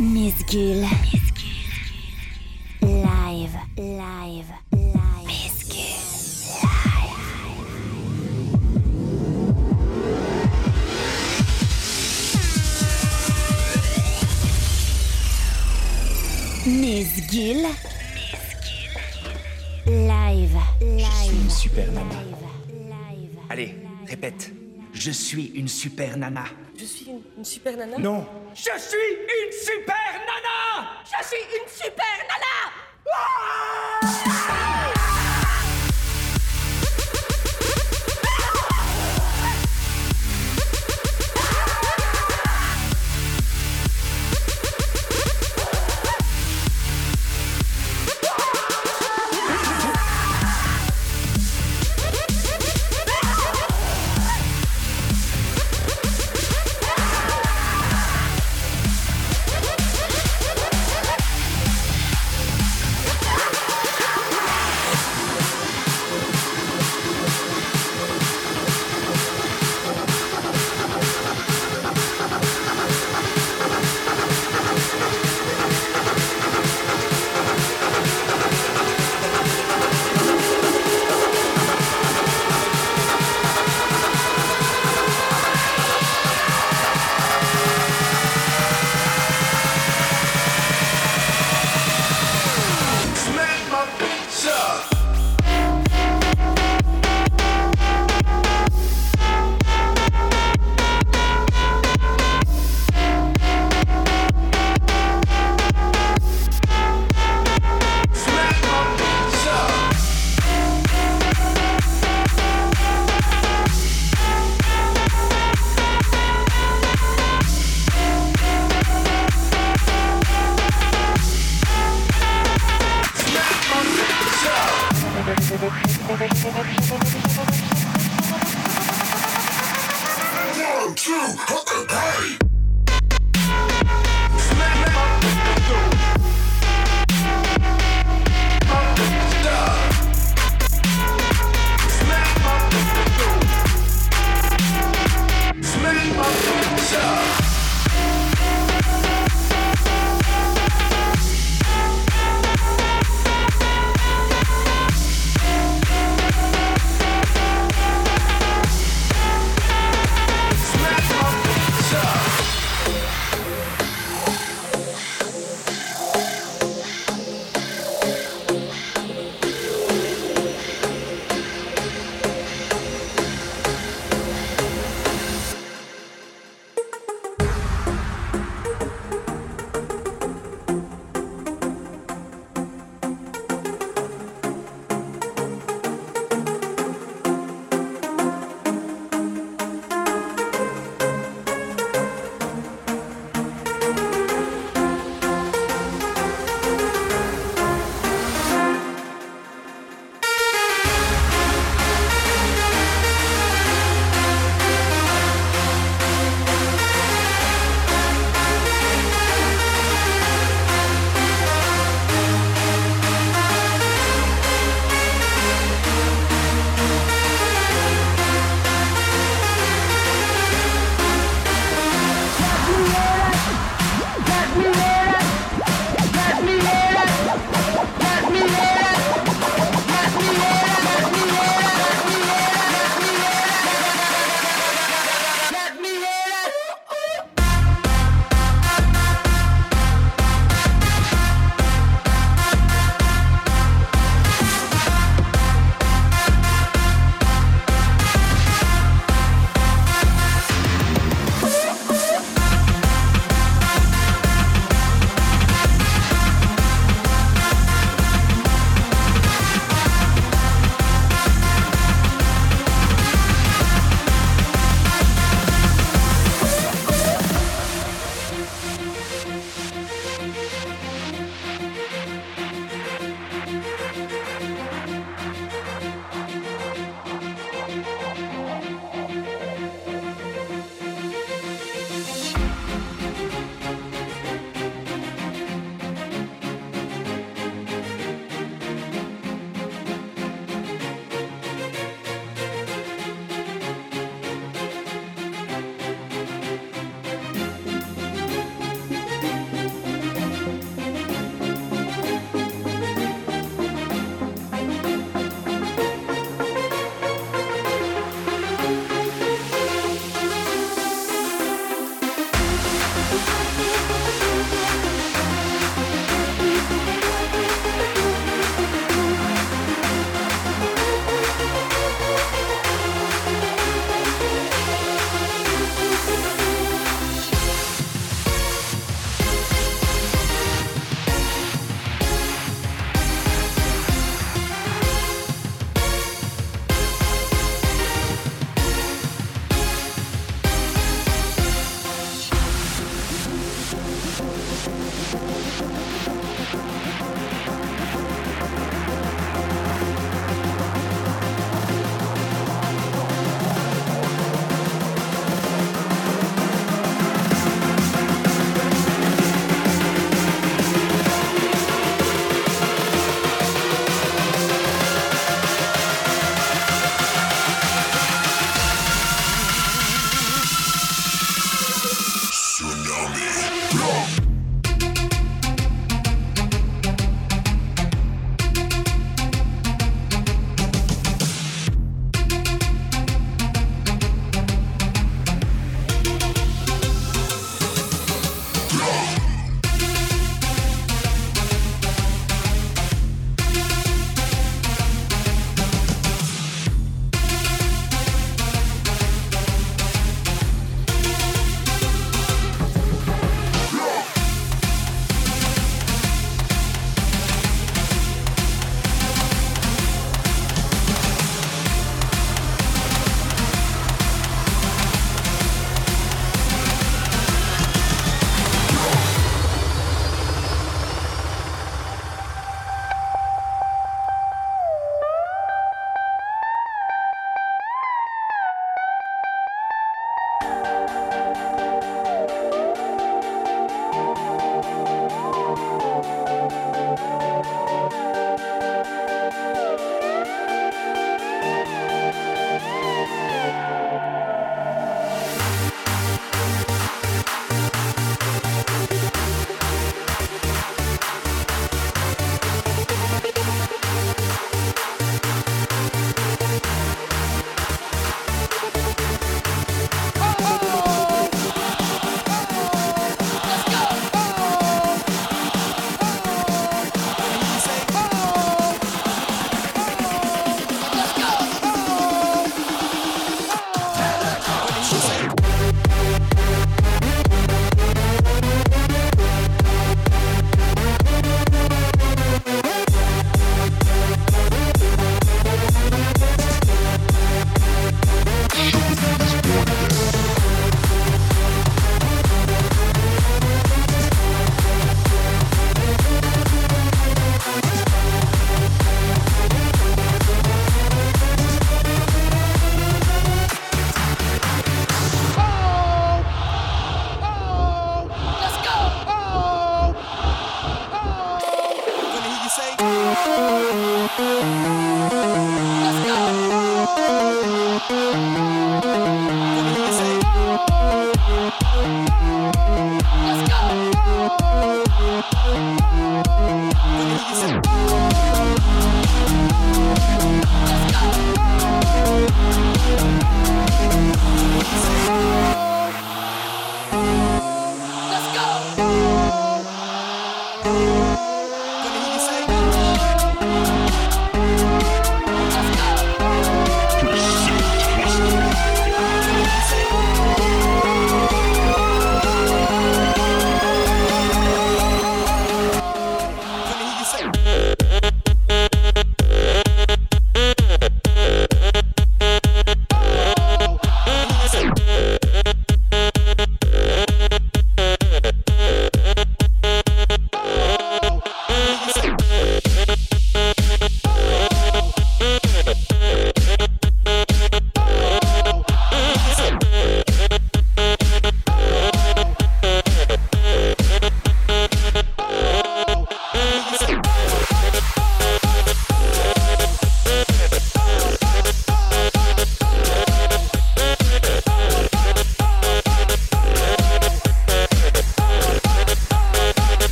Misgul. Live, live, live. Misgul. Misgul. Live, live. Je suis une super nana. Live, live. Allez, répète. Je suis une super nana. Je suis une, une super nana. Non. Je suis une super nana. Je suis une super nana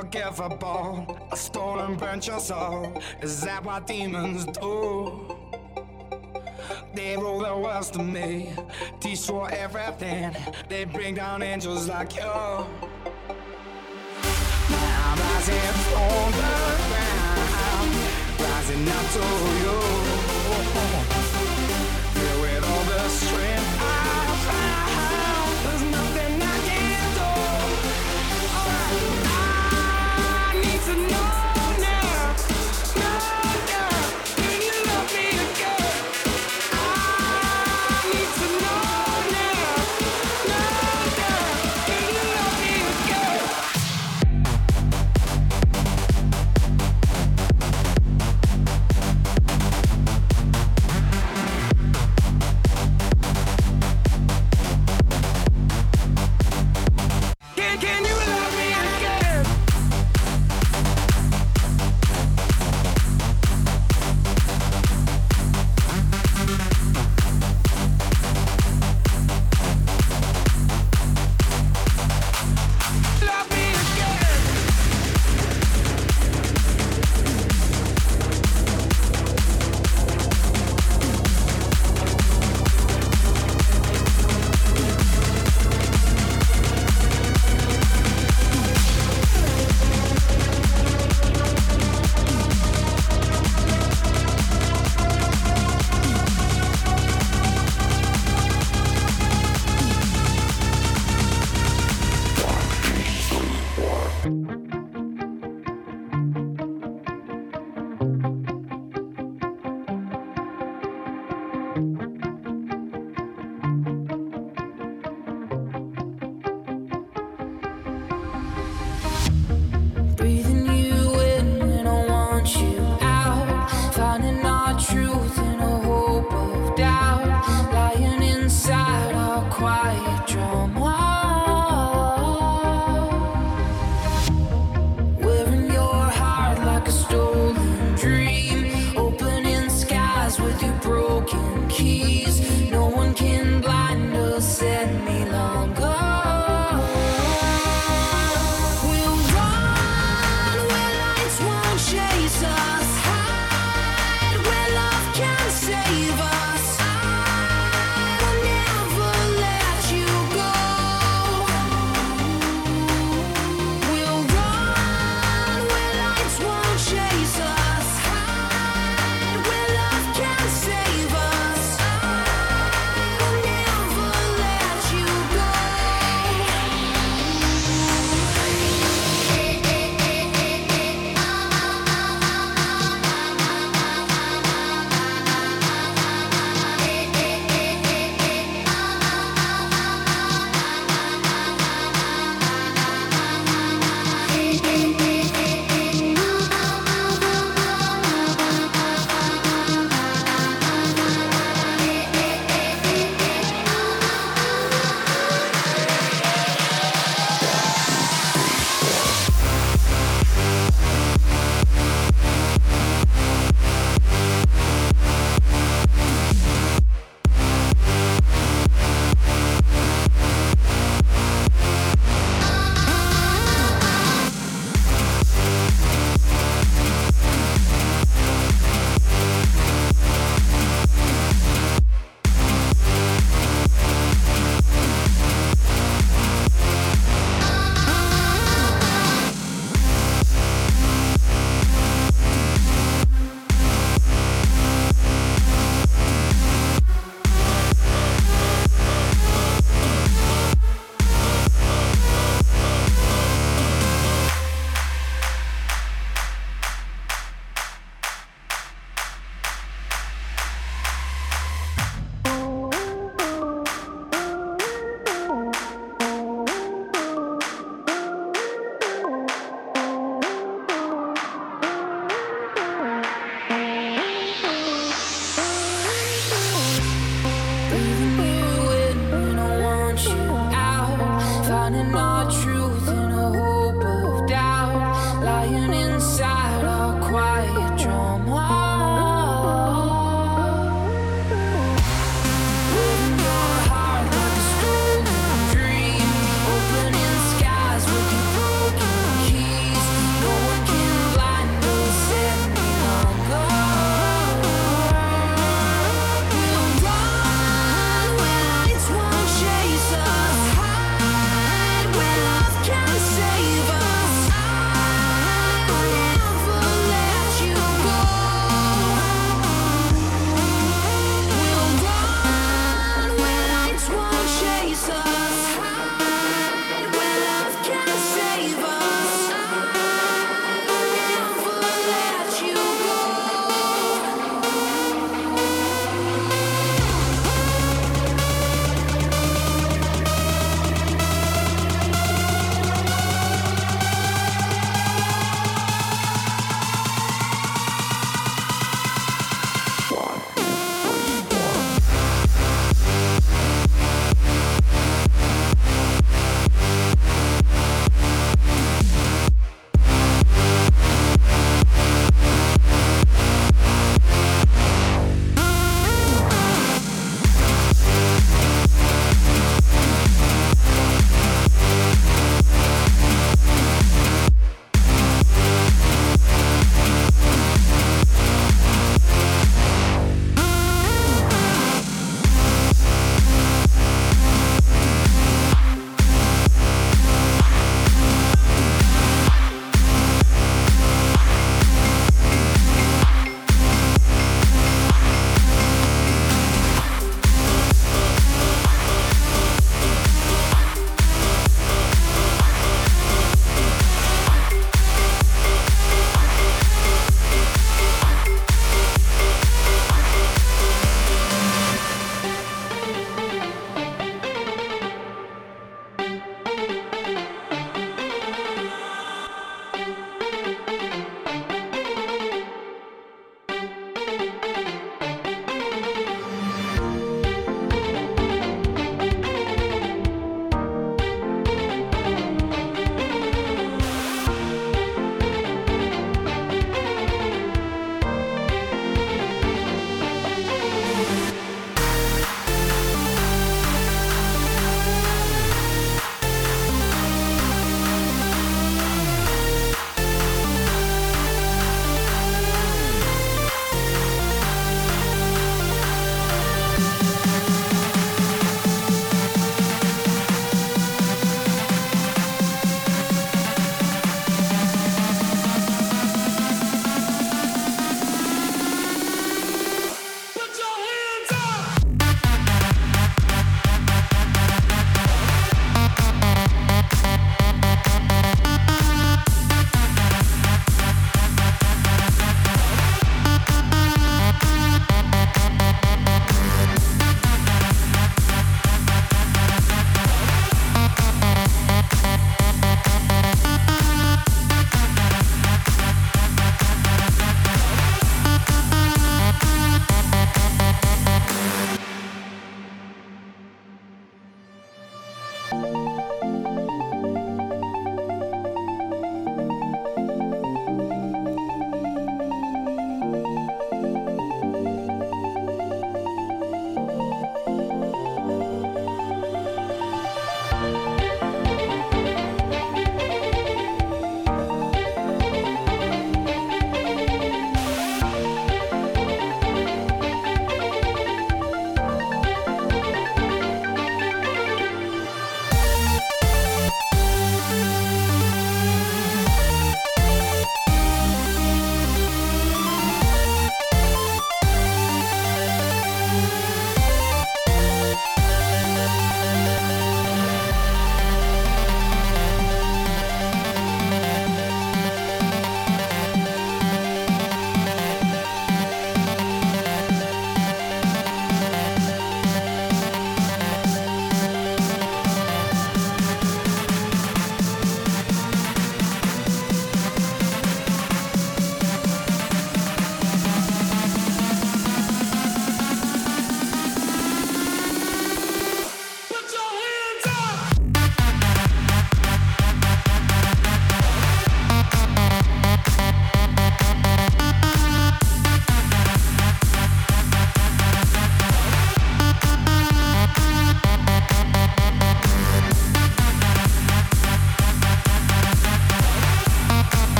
unforgivable. I stole and burnt your soul. Is that what demons do? They rule the world to me, destroy everything. They bring down angels like you. Now I'm rising from the ground, rising up to you. Feel with all the strength.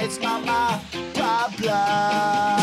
It's not my problem.